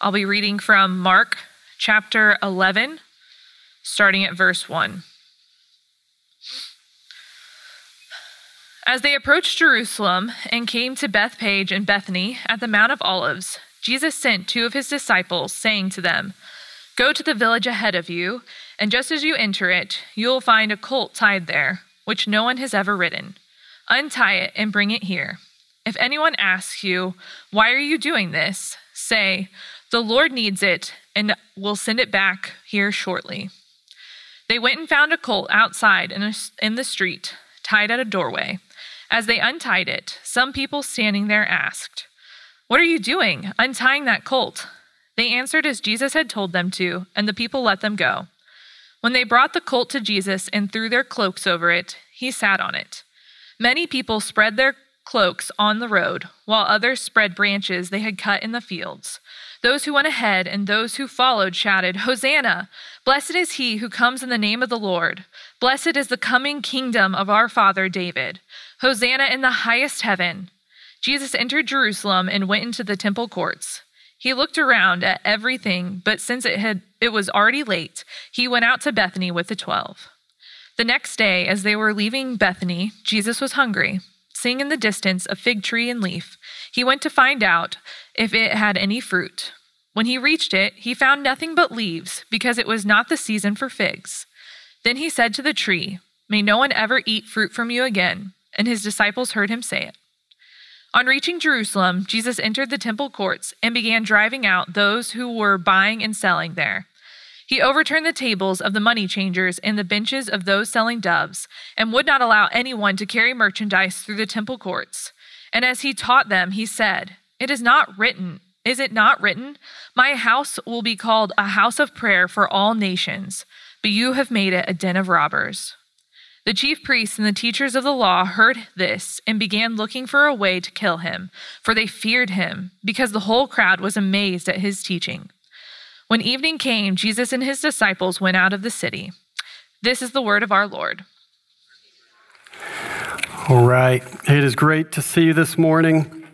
I'll be reading from Mark chapter 11, starting at verse 1. As they approached Jerusalem and came to Bethphage and Bethany at the Mount of Olives, Jesus sent two of his disciples, saying to them, Go to the village ahead of you, and just as you enter it, you will find a colt tied there, which no one has ever ridden. Untie it and bring it here. If anyone asks you, Why are you doing this? say, The Lord needs it, and will send it back here shortly. They went and found a colt outside in, a, in the street, tied at a doorway. As they untied it, some people standing there asked, What are you doing, untying that colt? They answered as Jesus had told them to, and the people let them go. When they brought the colt to Jesus and threw their cloaks over it, he sat on it. Many people spread their cloaks on the road, while others spread branches they had cut in the fields. Those who went ahead and those who followed shouted, Hosanna! Blessed is he who comes in the name of the Lord. Blessed is the coming kingdom of our father David. Hosanna in the highest heaven. Jesus entered Jerusalem and went into the temple courts. He looked around at everything, but since it had it was already late, he went out to Bethany with the 12. The next day, as they were leaving Bethany, Jesus was hungry. Seeing in the distance a fig tree and leaf, he went to find out if it had any fruit. When he reached it, he found nothing but leaves, because it was not the season for figs. Then he said to the tree, May no one ever eat fruit from you again and his disciples heard him say it. On reaching Jerusalem, Jesus entered the temple courts and began driving out those who were buying and selling there. He overturned the tables of the money changers and the benches of those selling doves, and would not allow anyone to carry merchandise through the temple courts. And as he taught them, he said, It is not written, is it not written, My house will be called a house of prayer for all nations, but you have made it a den of robbers. The chief priests and the teachers of the law heard this and began looking for a way to kill him, for they feared him, because the whole crowd was amazed at his teaching. When evening came, Jesus and his disciples went out of the city. This is the word of our Lord. All right. It is great to see you this morning.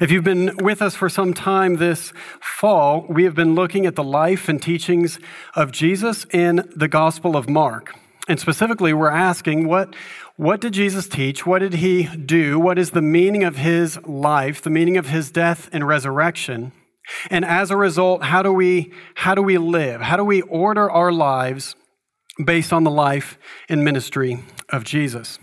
If you've been with us for some time this fall, we have been looking at the life and teachings of Jesus in the Gospel of Mark. And specifically, we're asking what, what did Jesus teach? What did he do? What is the meaning of his life, the meaning of his death and resurrection? And as a result, how do we, how do we live? How do we order our lives based on the life and ministry of Jesus?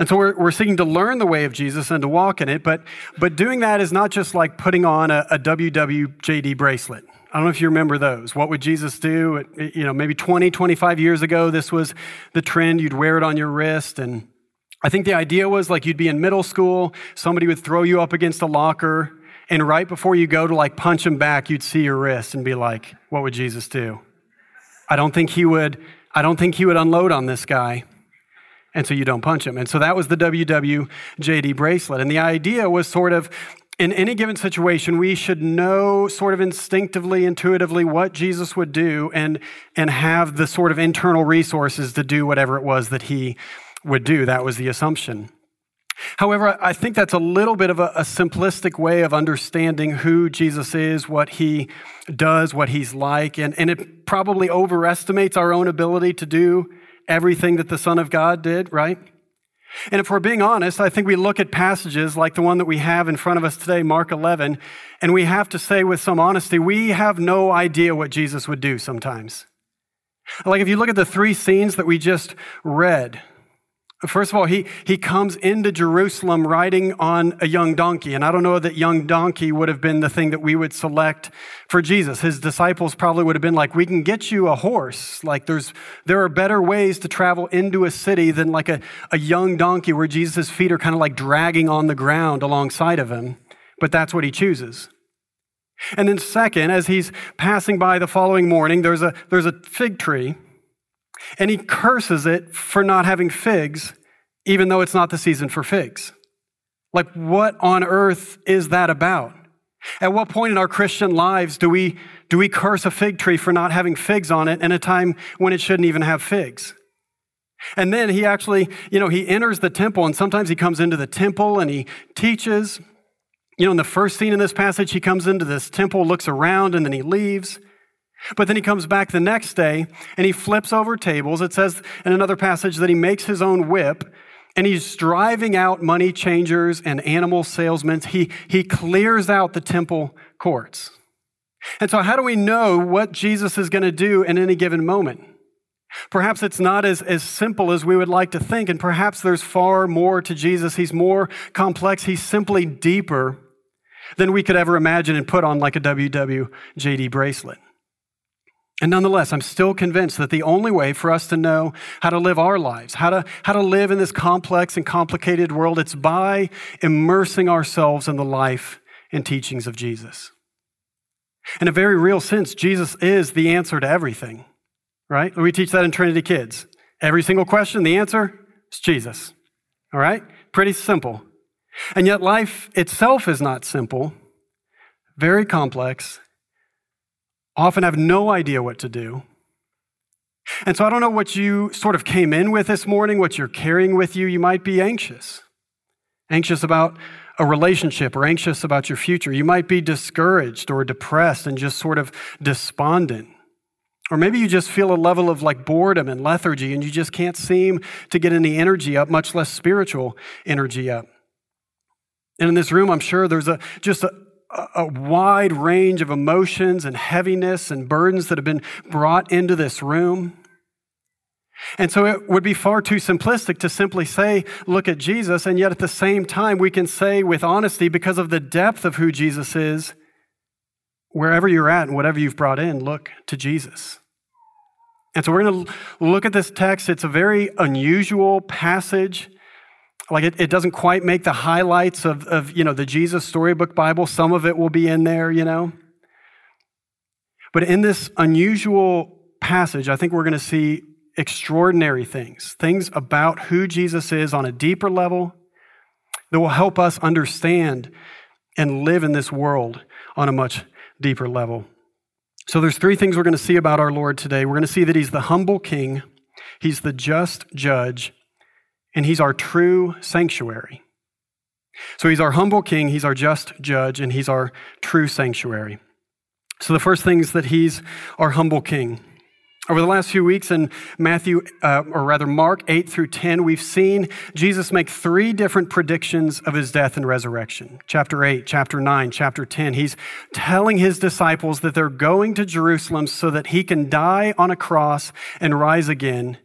And so we're, we're seeking to learn the way of Jesus and to walk in it, but, but doing that is not just like putting on a, a WWJD bracelet. I don't know if you remember those. What would Jesus do? You know, maybe 20, 25 years ago, this was the trend. You'd wear it on your wrist. And I think the idea was like you'd be in middle school, somebody would throw you up against a locker, and right before you go to like punch him back, you'd see your wrist and be like, what would Jesus do? I don't think he would, I don't think he would unload on this guy. And so you don't punch him. And so that was the WWJD bracelet. And the idea was sort of in any given situation, we should know sort of instinctively, intuitively what Jesus would do and, and have the sort of internal resources to do whatever it was that he would do. That was the assumption. However, I think that's a little bit of a, a, simplistic way of understanding who Jesus is, what he does, what he's like, and, and it probably overestimates our own ability to do everything that the Son of God did, right? And if we're being honest, I think we look at passages like the one that we have in front of us today, Mark 11, and we have to say with some honesty, we have no idea what Jesus would do sometimes. Like if you look at the three scenes that we just read, First of all, he, he comes into Jerusalem riding on a young donkey. And I don't know that young donkey would have been the thing that we would select for Jesus. His disciples probably would have been like, we can get you a horse. Like there's, there are better ways to travel into a city than like a, a young donkey where Jesus' feet are kind of like dragging on the ground alongside of him. But that's what he chooses. And then second, as he's passing by the following morning, there's a, there's a fig tree and he curses it for not having figs, even though it's not the season for figs. Like, what on earth is that about? At what point in our Christian lives do we, do we curse a fig tree for not having figs on it in a time when it shouldn't even have figs? And then he actually, you know, he enters the temple, and sometimes he comes into the temple and he teaches. You know, in the first scene in this passage, he comes into this temple, looks around, and then he leaves. But then he comes back the next day and he flips over tables. It says in another passage that he makes his own whip and he's driving out money changers and animal salesmen. He, he clears out the temple courts. And so, how do we know what Jesus is going to do in any given moment? Perhaps it's not as, as simple as we would like to think, and perhaps there's far more to Jesus. He's more complex, he's simply deeper than we could ever imagine and put on like a WWJD bracelet. And nonetheless, I'm still convinced that the only way for us to know how to live our lives, how to, how to live in this complex and complicated world, it's by immersing ourselves in the life and teachings of Jesus. In a very real sense, Jesus is the answer to everything, right? We teach that in Trinity Kids. Every single question, the answer is Jesus, all right? Pretty simple. And yet, life itself is not simple, very complex, often have no idea what to do. And so I don't know what you sort of came in with this morning, what you're carrying with you. You might be anxious, anxious about a relationship or anxious about your future. You might be discouraged or depressed and just sort of despondent. Or maybe you just feel a level of like boredom and lethargy and you just can't seem to get any energy up, much less spiritual energy up. And in this room, I'm sure there's a, just a, a wide range of emotions and heaviness and burdens that have been brought into this room. And so it would be far too simplistic to simply say, look at Jesus, and yet at the same time, we can say with honesty, because of the depth of who Jesus is, wherever you're at and whatever you've brought in, look to Jesus. And so we're going to look at this text. It's a very unusual passage. Like it, it doesn't quite make the highlights of, of, you know, the Jesus Storybook Bible. Some of it will be in there, you know. But in this unusual passage, I think we're going to see extraordinary things, things about who Jesus is on a deeper level that will help us understand and live in this world on a much deeper level. So there's three things we're going to see about our Lord today. We're going to see that he's the humble king, he's the just judge, and he's our true sanctuary. So he's our humble king, he's our just judge, and he's our true sanctuary. So the first thing is that he's our humble king. Over the last few weeks in Matthew, uh, or rather Mark 8 through 10, we've seen Jesus make three different predictions of his death and resurrection. Chapter 8, chapter 9, chapter 10. He's telling his disciples that they're going to Jerusalem so that he can die on a cross and rise again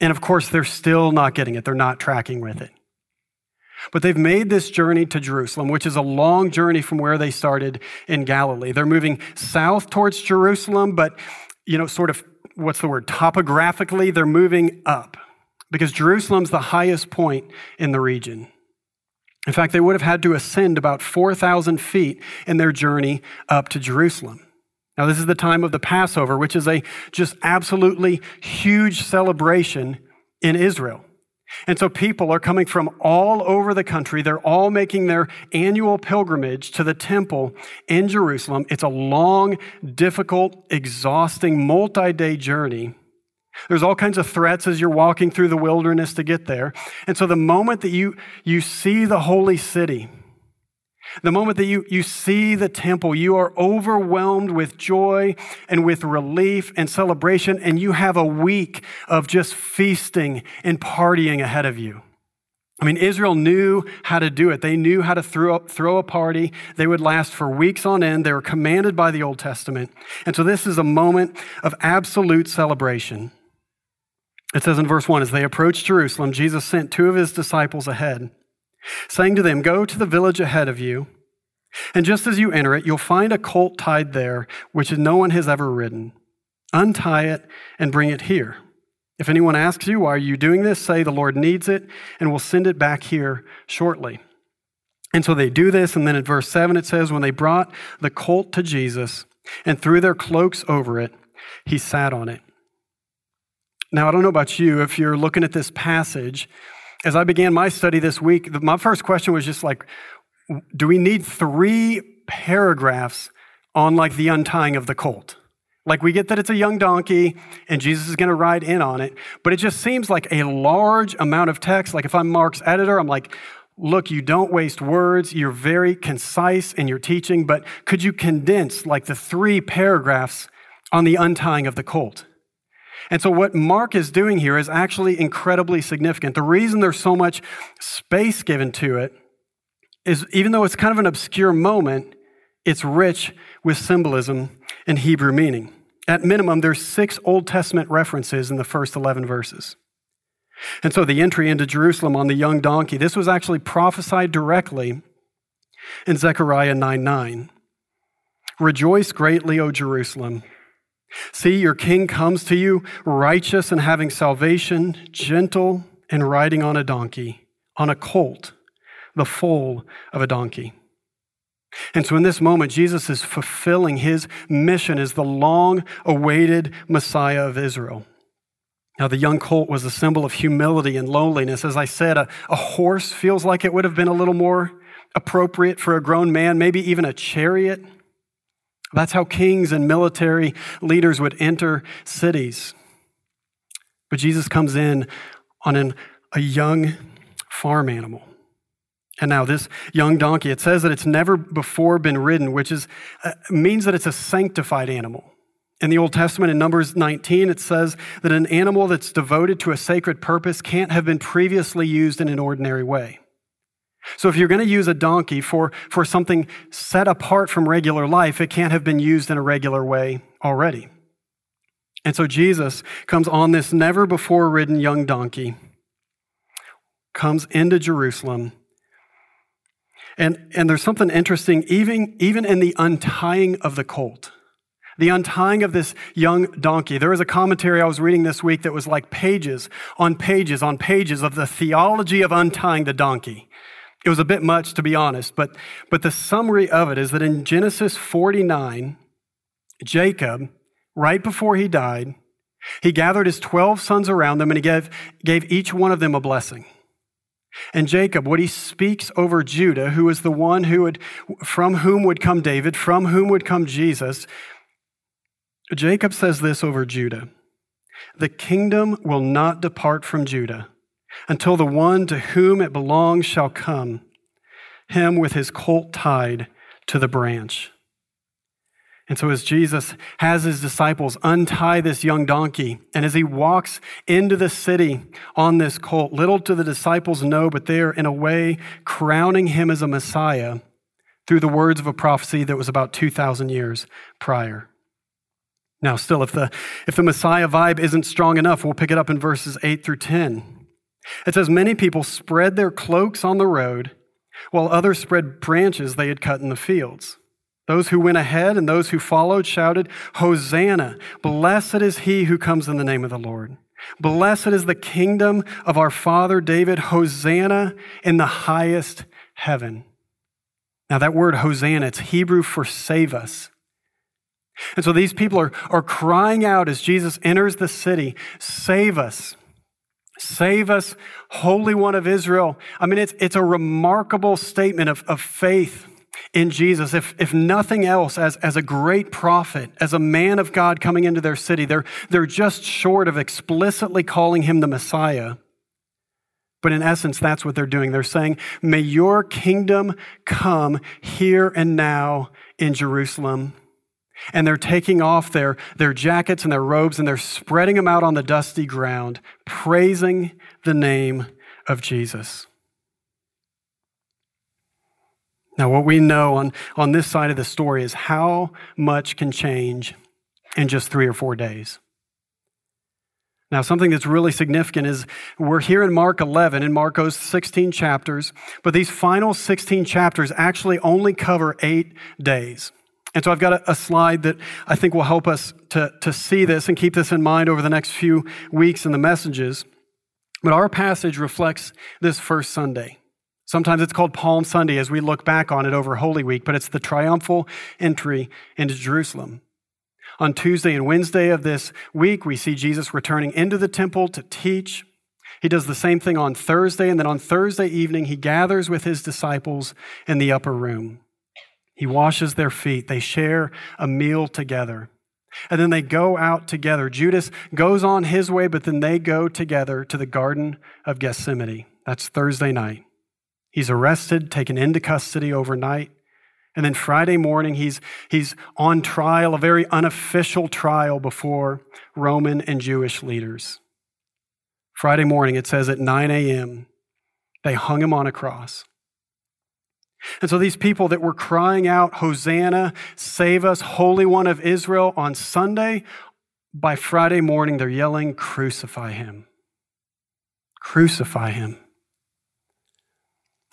and of course, they're still not getting it, they're not tracking with it. But they've made this journey to Jerusalem, which is a long journey from where they started in Galilee. They're moving south towards Jerusalem, but, you know, sort of, what's the word? Topographically, they're moving up because Jerusalem's the highest point in the region. In fact, they would have had to ascend about 4,000 feet in their journey up to Jerusalem. Now, this is the time of the Passover, which is a just absolutely huge celebration in Israel. And so people are coming from all over the country. They're all making their annual pilgrimage to the temple in Jerusalem. It's a long, difficult, exhausting, multi day journey. There's all kinds of threats as you're walking through the wilderness to get there. And so the moment that you, you see the holy city, the moment that you, you see the temple, you are overwhelmed with joy and with relief and celebration, and you have a week of just feasting and partying ahead of you. I mean, Israel knew how to do it. They knew how to throw, throw a party. They would last for weeks on end. They were commanded by the Old Testament. And so this is a moment of absolute celebration. It says in verse 1 As they approached Jerusalem, Jesus sent two of his disciples ahead saying to them, Go to the village ahead of you, and just as you enter it, you'll find a colt tied there, which no one has ever ridden. Untie it and bring it here. If anyone asks you, Why are you doing this? say, The Lord needs it, and we'll send it back here shortly. And so they do this, and then in verse 7 it says, When they brought the colt to Jesus and threw their cloaks over it, he sat on it. Now, I don't know about you, if you're looking at this passage, as I began my study this week, my first question was just like, do we need three paragraphs on like the untying of the colt? Like we get that it's a young donkey and Jesus is going to ride in on it, but it just seems like a large amount of text. Like if I'm Mark's editor, I'm like, look, you don't waste words, you're very concise in your teaching, but could you condense like the three paragraphs on the untying of the colt? And so, what Mark is doing here is actually incredibly significant. The reason there's so much space given to it is even though it's kind of an obscure moment, it's rich with symbolism and Hebrew meaning. At minimum, there's six Old Testament references in the first 11 verses. And so the entry into Jerusalem on the young donkey, this was actually prophesied directly in Zechariah 9 9. Rejoice greatly, O Jerusalem. See, your king comes to you, righteous and having salvation, gentle and riding on a donkey, on a colt, the foal of a donkey. And so, in this moment, Jesus is fulfilling his mission as the long awaited Messiah of Israel. Now, the young colt was a symbol of humility and lowliness. As I said, a, a horse feels like it would have been a little more appropriate for a grown man, maybe even a chariot. That's how kings and military leaders would enter cities. But Jesus comes in on an, a young farm animal. And now this young donkey, it says that it's never before been ridden, which is, uh, means that it's a sanctified animal. In the Old Testament, in Numbers 19, it says that an animal that's devoted to a sacred purpose can't have been previously used in an ordinary way. So if you're going to use a donkey for, for something set apart from regular life, it can't have been used in a regular way already. And so Jesus comes on this never before ridden young donkey, comes into Jerusalem. And, and there's something interesting, even, even in the untying of the colt the untying of this young donkey. There was a commentary I was reading this week that was like pages on pages on pages of the theology of untying the donkey. It was a bit much, to be honest, but, but the summary of it is that in Genesis 49, Jacob, right before he died, he gathered his 12 sons around them and he gave, gave each one of them a blessing. And Jacob, what he speaks over Judah, who is the one who would, from whom would come David, from whom would come Jesus, Jacob says this over Judah The kingdom will not depart from Judah until the one to whom it belongs shall come, him with his colt tied to the branch. And so, as Jesus has his disciples untie this young donkey, and as he walks into the city on this colt, little do the disciples know, but they are in a way crowning him as a Messiah through the words of a prophecy that was about 2,000 years prior. Now, still, if the, if the Messiah vibe isn't strong enough, we'll pick it up in verses 8 through 10. It says, Many people spread their cloaks on the road, while others spread branches they had cut in the fields. Those who went ahead and those who followed shouted, Hosanna! Blessed is he who comes in the name of the Lord. Blessed is the kingdom of our father David. Hosanna in the highest heaven. Now, that word Hosanna, it's Hebrew for save us. And so these people are, are crying out as Jesus enters the city Save us. Save us, Holy One of Israel. I mean, it's, it's a remarkable statement of, of faith in Jesus. If, if nothing else, as, as a great prophet, as a man of God coming into their city, they're, they're just short of explicitly calling him the Messiah. But in essence, that's what they're doing. They're saying, May your kingdom come here and now in Jerusalem. And they're taking off their, their jackets and their robes and they're spreading them out on the dusty ground, praising the name of Jesus. Now, what we know on, on this side of the story is how much can change in just three or four days. Now, something that's really significant is we're here in Mark 11, in Mark's 16 chapters, but these final 16 chapters actually only cover eight days. And so I've got a, a, slide that I think will help us to, to see this and keep this in mind over the next few weeks in the messages. But our passage reflects this first Sunday. Sometimes it's called Palm Sunday as we look back on it over Holy Week, but it's the triumphal entry into Jerusalem. On Tuesday and Wednesday of this week, we see Jesus returning into the temple to teach. He does the same thing on Thursday, and then on Thursday evening, he gathers with his disciples in the upper room. He washes their feet. They share a meal together. And then they go out together. Judas goes on his way, but then they go together to the Garden of Gethsemane. That's Thursday night. He's arrested, taken into custody overnight. And then Friday morning, he's, he's on trial, a very unofficial trial before Roman and Jewish leaders. Friday morning, it says at 9 a.m., they hung him on a cross. And so these people that were crying out, Hosanna, save us, Holy One of Israel, on Sunday, by Friday morning, they're yelling, Crucify him. Crucify him.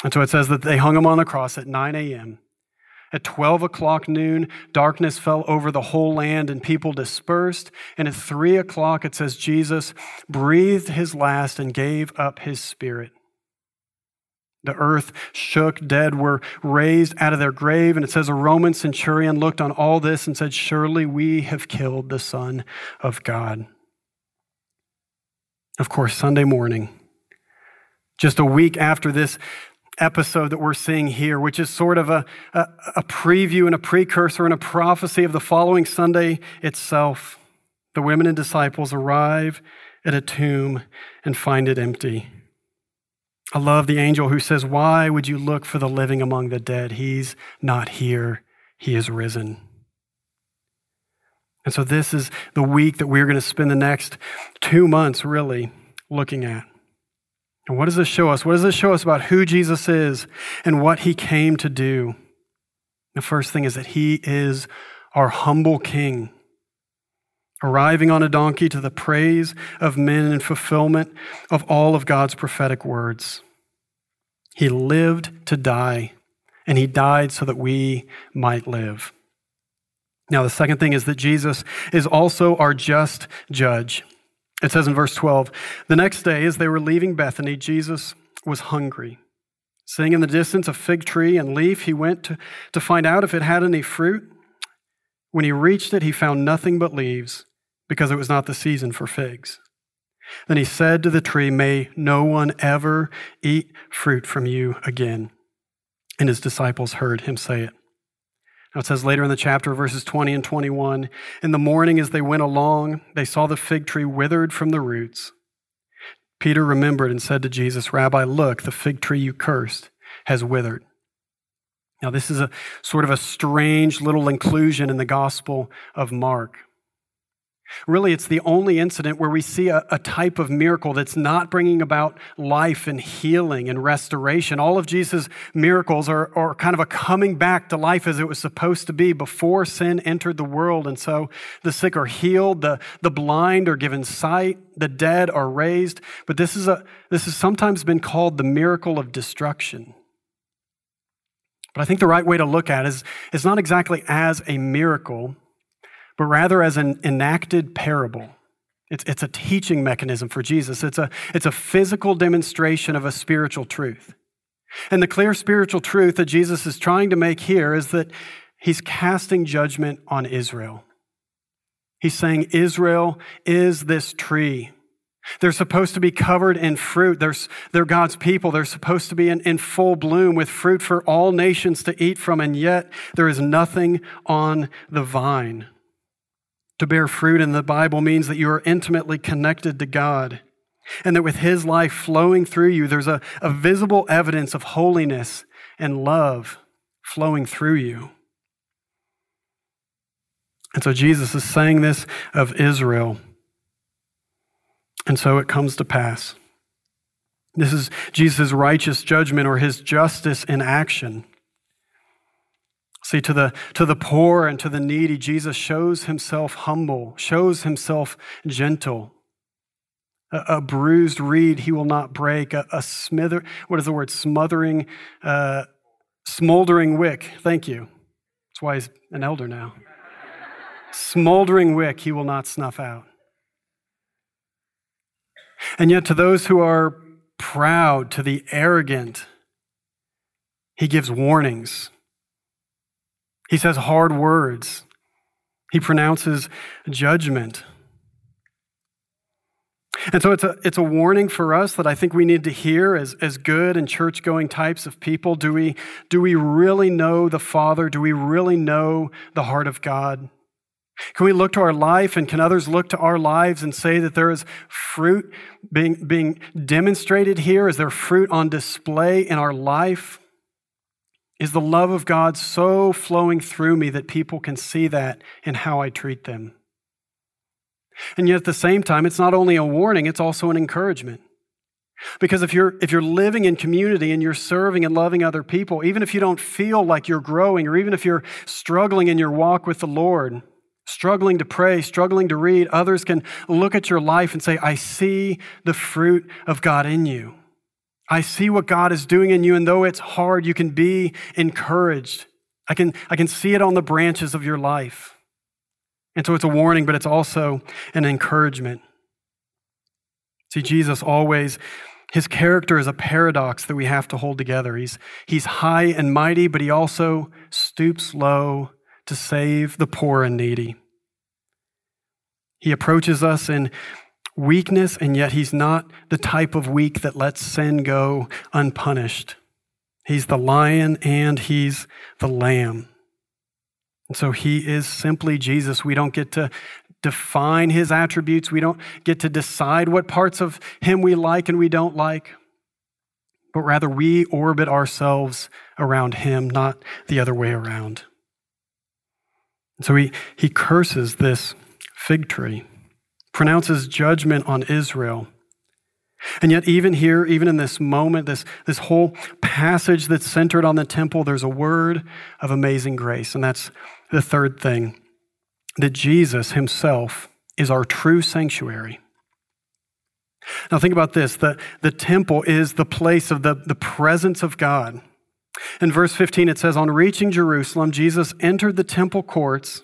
And so it says that they hung him on the cross at 9 a.m. At 12 o'clock noon, darkness fell over the whole land and people dispersed. And at 3 o'clock, it says Jesus breathed his last and gave up his spirit. The earth shook, dead were raised out of their grave. And it says a Roman centurion looked on all this and said, Surely we have killed the Son of God. Of course, Sunday morning, just a week after this episode that we're seeing here, which is sort of a, a, a, preview and a precursor and a prophecy of the following Sunday itself. The women and disciples arrive at a tomb and find it empty. I love the angel who says, Why would you look for the living among the dead? He's not here, he is risen. And so, this is the week that we're going to spend the next two months really looking at. And what does this show us? What does this show us about who Jesus is and what he came to do? The first thing is that he is our humble king, arriving on a donkey to the praise of men and fulfillment of all of God's prophetic words. He lived to die, and he died so that we might live. Now, the second thing is that Jesus is also our just judge. It says in verse 12 The next day, as they were leaving Bethany, Jesus was hungry. Seeing in the distance a fig tree and leaf, he went to, to find out if it had any fruit. When he reached it, he found nothing but leaves, because it was not the season for figs. Then he said to the tree, May no one ever eat fruit from you again. And his disciples heard him say it. Now it says later in the chapter, verses 20 and 21 In the morning, as they went along, they saw the fig tree withered from the roots. Peter remembered and said to Jesus, Rabbi, look, the fig tree you cursed has withered. Now, this is a sort of a strange little inclusion in the Gospel of Mark. Really, it's the only incident where we see a, a, type of miracle that's not bringing about life and healing and restoration. All of Jesus' miracles are, are kind of a coming back to life as it was supposed to be before sin entered the world. And so the sick are healed, the, the blind are given sight, the dead are raised. But this, is a, this has sometimes been called the miracle of destruction. But I think the right way to look at it is, is not exactly as a miracle but rather as an enacted parable. It's, it's a teaching mechanism for Jesus. It's a, it's a physical demonstration of a spiritual truth. And the clear spiritual truth that Jesus is trying to make here is that he's casting judgment on Israel. He's saying Israel is this tree. They're supposed to be covered in fruit. They're, they're God's people. They're supposed to be in, in full bloom with fruit for all nations to eat from, and yet there is nothing on the vine. To bear fruit in the Bible means that you are intimately connected to God and that with His life flowing through you, there's a, a visible evidence of holiness and love flowing through you. And so Jesus is saying this of Israel. And so it comes to pass. This is Jesus' righteous judgment or his justice in action. See, to the, to the poor and to the needy, Jesus shows himself humble, shows himself gentle. A, a bruised reed he will not break, a, a smither, what is the word? Smothering, uh, smoldering wick. Thank you. That's why he's an elder now. Smoldering wick he will not snuff out. And yet, to those who are proud, to the arrogant, he gives warnings. He says hard words. He pronounces judgment. And so it's a, it's a warning for us that I think we need to hear as, as good and church going types of people. Do we, do we really know the Father? Do we really know the heart of God? Can we look to our life and can others look to our lives and say that there is fruit being, being demonstrated here? Is there fruit on display in our life? Is the love of God so flowing through me that people can see that in how I treat them? And yet at the same time, it's not only a warning, it's also an encouragement. Because if you're, if you're living in community and you're serving and loving other people, even if you don't feel like you're growing, or even if you're struggling in your walk with the Lord, struggling to pray, struggling to read, others can look at your life and say, I see the fruit of God in you. I see what God is doing in you, and though it's hard, you can be encouraged. I can, I can see it on the branches of your life. And so it's a warning, but it's also an encouragement. See, Jesus always, his character is a paradox that we have to hold together. He's, he's high and mighty, but he also stoops low to save the poor and needy. He approaches us in weakness, and yet he's not the type of weak that lets sin go unpunished. He's the lion and he's the lamb. And so he is simply Jesus. We don't get to define his attributes. We don't get to decide what parts of him we like and we don't like, but rather we orbit ourselves around him, not the other way around. And So he, he curses this fig tree, pronounces judgment on Israel. And yet, even here, even in this moment, this, this whole passage that's centered on the temple, there's a word of amazing grace. And that's the third thing that Jesus himself is our true sanctuary. Now, think about this the, the temple is the place of the, the presence of God. In verse 15, it says, On reaching Jerusalem, Jesus entered the temple courts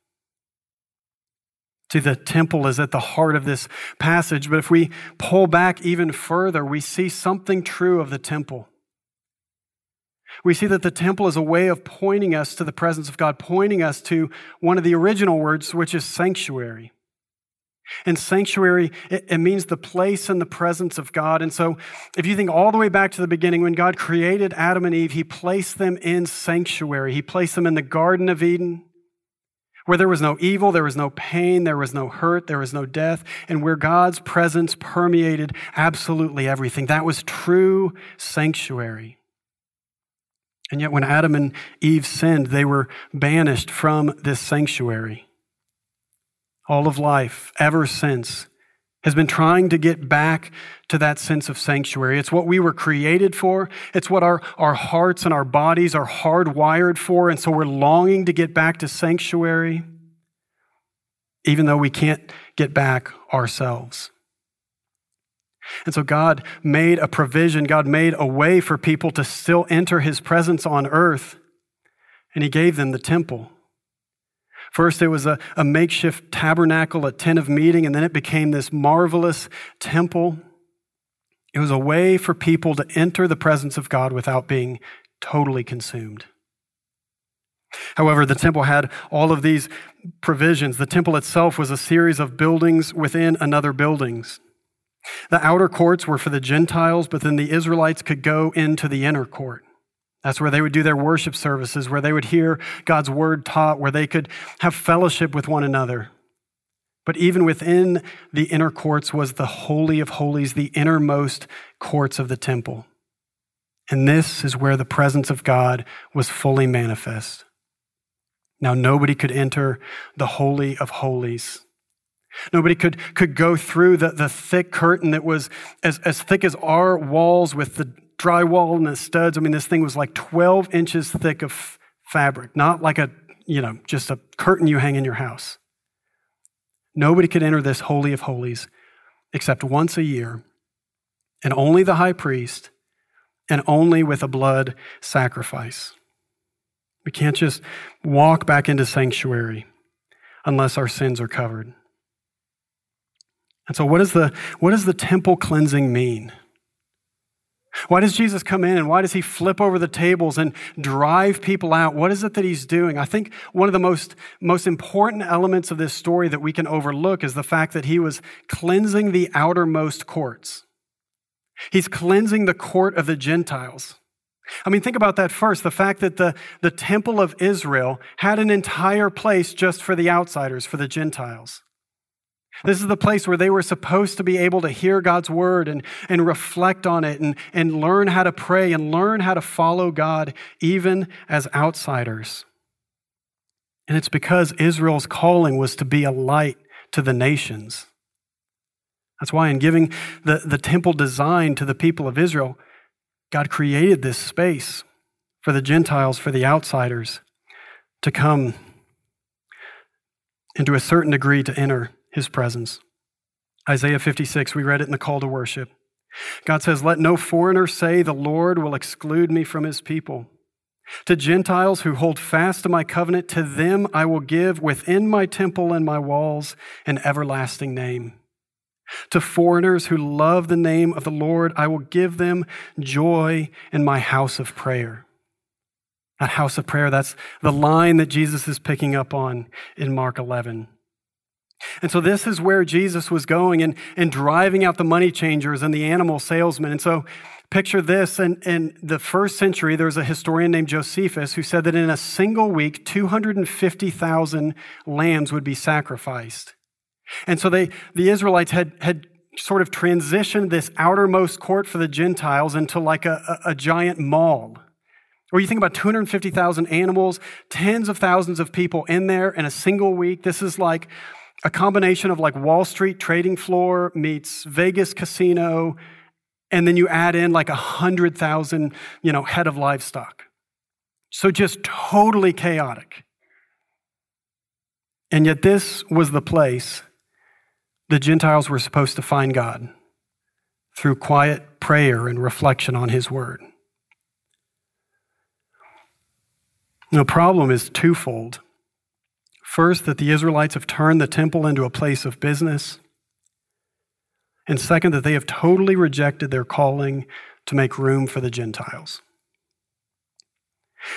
See, the temple is at the heart of this passage, but if we pull back even further, we see something true of the temple. We see that the temple is a way of pointing us to the presence of God, pointing us to one of the original words, which is sanctuary. And sanctuary, it, it, means the place and the presence of God. And so, if you think all the way back to the beginning, when God created Adam and Eve, He placed them in sanctuary. He placed them in the Garden of Eden, where there was no evil, there was no pain, there was no hurt, there was no death, and where God's presence permeated absolutely everything. That was true sanctuary. And yet, when Adam and Eve sinned, they were banished from this sanctuary all of life ever since has been trying to get back to that sense of sanctuary. It's what we were created for. It's what our, our hearts and our bodies are hardwired for. And so we're longing to get back to sanctuary, even though we can't get back ourselves. And so God made a provision, God made a way for people to still enter his presence on earth, and he gave them the temple. First, it was a, a makeshift tabernacle, a tent of meeting, and then it became this marvelous temple. It was a way for people to enter the presence of God without being totally consumed. However, the temple had all of these provisions. The temple itself was a series of buildings within another buildings. The outer courts were for the Gentiles, but then the Israelites could go into the inner court. That's where they would do their worship services, where they would hear God's word taught, where they could have fellowship with one another. But even within the inner courts was the Holy of Holies, the innermost courts of the temple. And this is where the presence of God was fully manifest. Now, nobody could enter the Holy of Holies. Nobody could, could go through the, the thick curtain that was as, as thick as our walls with the drywall and the studs. I mean, this thing was like 12 inches thick of fabric, not like a, you know, just a curtain you hang in your house. Nobody could enter this Holy of Holies except once a year, and only the high priest, and only with a blood sacrifice. We can't just walk back into sanctuary unless our sins are covered. And so, what, is the, what does the temple cleansing mean? Why does Jesus come in and why does he flip over the tables and drive people out? What is it that he's doing? I think one of the most, most important elements of this story that we can overlook is the fact that he was cleansing the outermost courts. He's cleansing the court of the Gentiles. I mean, think about that first the fact that the, the temple of Israel had an entire place just for the outsiders, for the Gentiles. This is the place where they were supposed to be able to hear God's word and, and reflect on it and, and learn how to pray and learn how to follow God even as outsiders. And it's because Israel's calling was to be a light to the nations. That's why, in giving the, the temple design to the people of Israel, God created this space for the Gentiles, for the outsiders to come and to a certain degree to enter his presence. Isaiah 56, we read it in the call to worship. God says, Let no foreigner say, The Lord will exclude me from his people. To Gentiles who hold fast to my covenant, to them I will give within my temple and my walls an everlasting name. To foreigners who love the name of the Lord, I will give them joy in my house of prayer. That house of prayer, that's the line that Jesus is picking up on in Mark 11. And so this is where Jesus was going and, and driving out the money changers and the animal salesmen. And so picture this in, in the first century, there was a historian named Josephus who said that in a single week, 250,000 lambs would be sacrificed. And so they, the Israelites had, had sort of transitioned this outermost court for the Gentiles into like a, a, a giant mall. Or you think about 250,000 animals, tens of thousands of people in there in a single week. This is like a combination of like Wall Street trading floor meets Vegas casino, and then you add in like a hundred thousand, you know, head of livestock. So just totally chaotic. And yet, this was the place the Gentiles were supposed to find God through quiet prayer and reflection on His Word. The problem is twofold. First, that the Israelites have turned the temple into a place of business. And second, that they have totally rejected their calling to make room for the Gentiles.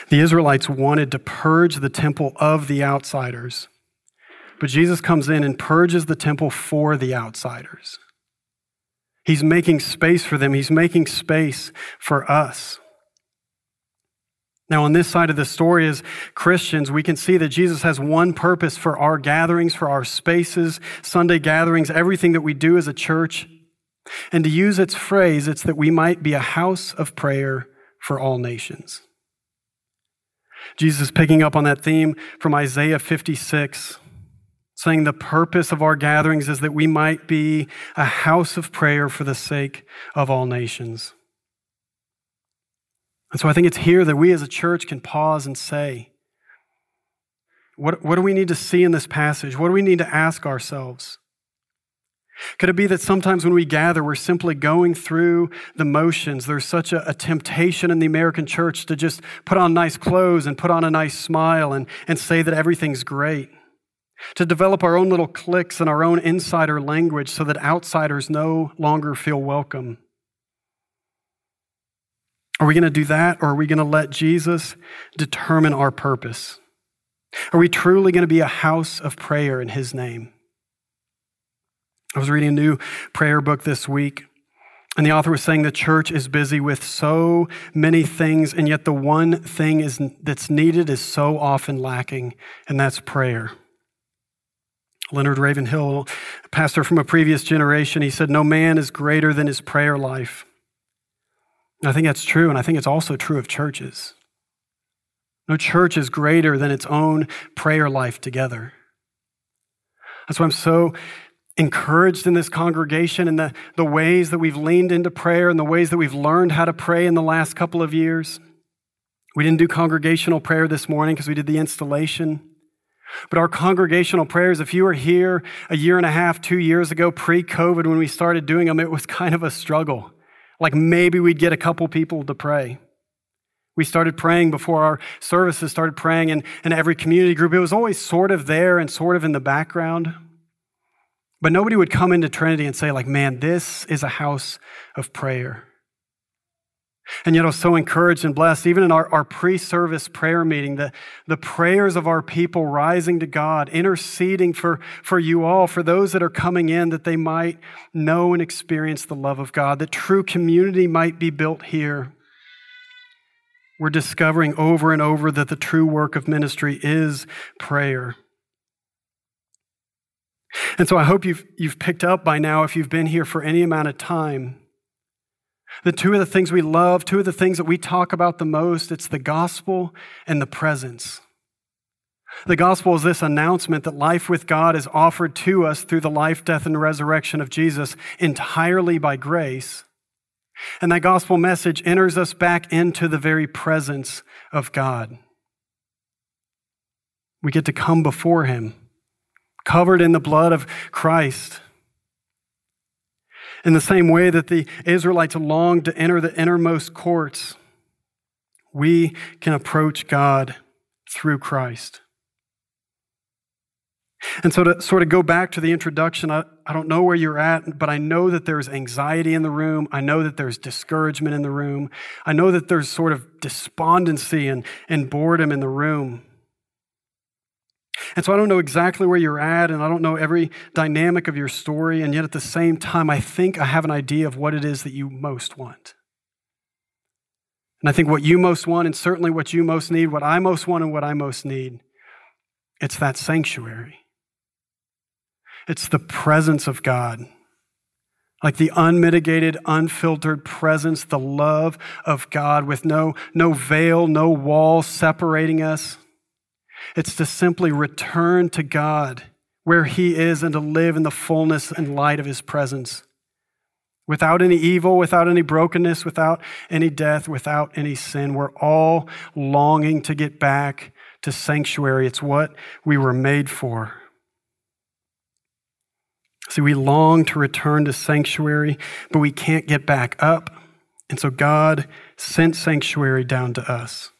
The Israelites wanted to purge the temple of the outsiders, but Jesus comes in and purges the temple for the outsiders. He's making space for them, He's making space for us. Now, on this side of the story, as Christians, we can see that Jesus has one purpose for our gatherings, for our spaces, Sunday gatherings, everything that we do as a church. And to use its phrase, it's that we might be a house of prayer for all nations. Jesus is picking up on that theme from Isaiah 56, saying the purpose of our gatherings is that we might be a house of prayer for the sake of all nations. And so I think it's here that we as a church can pause and say, what, what do we need to see in this passage? What do we need to ask ourselves? Could it be that sometimes when we gather, we're simply going through the motions? There's such a, a, temptation in the American church to just put on nice clothes and put on a nice smile and, and say that everything's great. To develop our own little cliques and our own insider language so that outsiders no longer feel welcome. Are we going to do that or are we going to let Jesus determine our purpose? Are we truly going to be a house of prayer in His name? I was reading a new prayer book this week, and the author was saying the church is busy with so many things, and yet the one thing is, that's needed is so often lacking, and that's prayer. Leonard Ravenhill, pastor from a previous generation, he said, No man is greater than his prayer life. I think that's true, and I think it's also true of churches. No church is greater than its own prayer life together. That's why I'm so encouraged in this congregation and the, the ways that we've leaned into prayer and the ways that we've learned how to pray in the last couple of years. We didn't do congregational prayer this morning because we did the installation. But our congregational prayers, if you were here a year and a half, two years ago, pre COVID, when we started doing them, it was kind of a struggle. Like maybe we'd get a couple people to pray. We started praying before our services started praying in, in every community group. It was always sort of there and sort of in the background. But nobody would come into Trinity and say, like, man, this is a house of prayer. And yet I was so encouraged and blessed, even in our, our pre service prayer meeting, the, the prayers of our people rising to God, interceding for, for you all, for those that are coming in, that they might know and experience the love of God, that true community might be built here. We're discovering over and over that the true work of ministry is prayer. And so I hope you've, you've picked up by now, if you've been here for any amount of time, the two of the things we love, two of the things that we talk about the most, it's the gospel and the presence. The gospel is this announcement that life with God is offered to us through the life, death, and resurrection of Jesus entirely by grace. And that gospel message enters us back into the very presence of God. We get to come before Him, covered in the blood of Christ. In the same way that the Israelites longed to enter the innermost courts, we can approach God through Christ. And so, to sort of go back to the introduction, I, I don't know where you're at, but I know that there's anxiety in the room. I know that there's discouragement in the room. I know that there's sort of despondency and, and boredom in the room. And so, I don't know exactly where you're at, and I don't know every dynamic of your story. And yet, at the same time, I think I have an idea of what it is that you most want. And I think what you most want, and certainly what you most need, what I most want, and what I most need, it's that sanctuary. It's the presence of God. Like the unmitigated, unfiltered presence, the love of God with no, no veil, no wall separating us. It's to simply return to God where He is and to live in the fullness and light of His presence. Without any evil, without any brokenness, without any death, without any sin. We're all longing to get back to sanctuary. It's what we were made for. See, we long to return to sanctuary, but we can't get back up. And so God sent sanctuary down to us.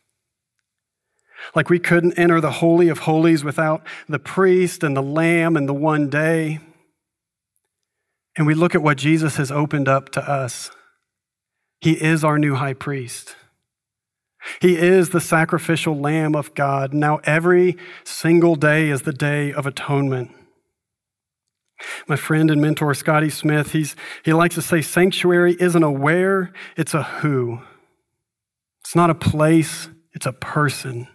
Like we couldn't enter the Holy of Holies without the priest and the lamb and the one day. And we look at what Jesus has opened up to us. He is our new high priest. He is the sacrificial lamb of God. Now, every single day is the day of atonement. My friend and mentor, Scotty Smith, he's, he likes to say sanctuary isn't a where, it's a who. It's not a place, it's a person.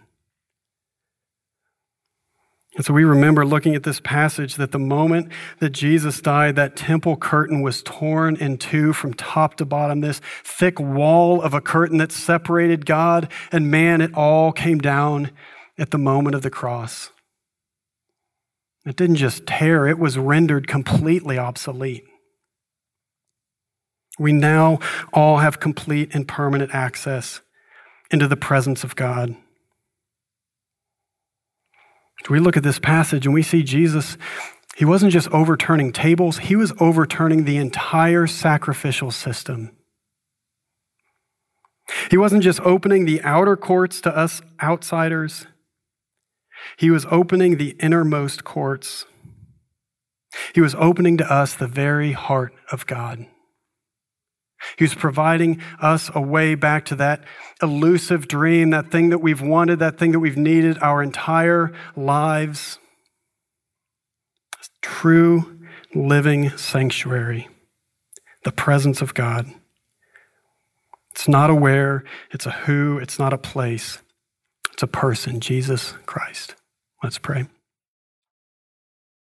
And so we remember looking at this passage that the moment that Jesus died, that temple curtain was torn in two from top to bottom. This thick wall of a curtain that separated God and man, it all came down at the moment of the cross. It didn't just tear, it was rendered completely obsolete. We now all have complete and permanent access into the presence of God. We look at this passage and we see Jesus, he wasn't just overturning tables, he was overturning the entire sacrificial system. He wasn't just opening the outer courts to us outsiders, he was opening the innermost courts. He was opening to us the very heart of God. He was providing us a way back to that elusive dream, that thing that we've wanted, that thing that we've needed our entire lives. True living sanctuary, the presence of God. It's not a where, it's a who, it's not a place, it's a person, Jesus Christ. Let's pray.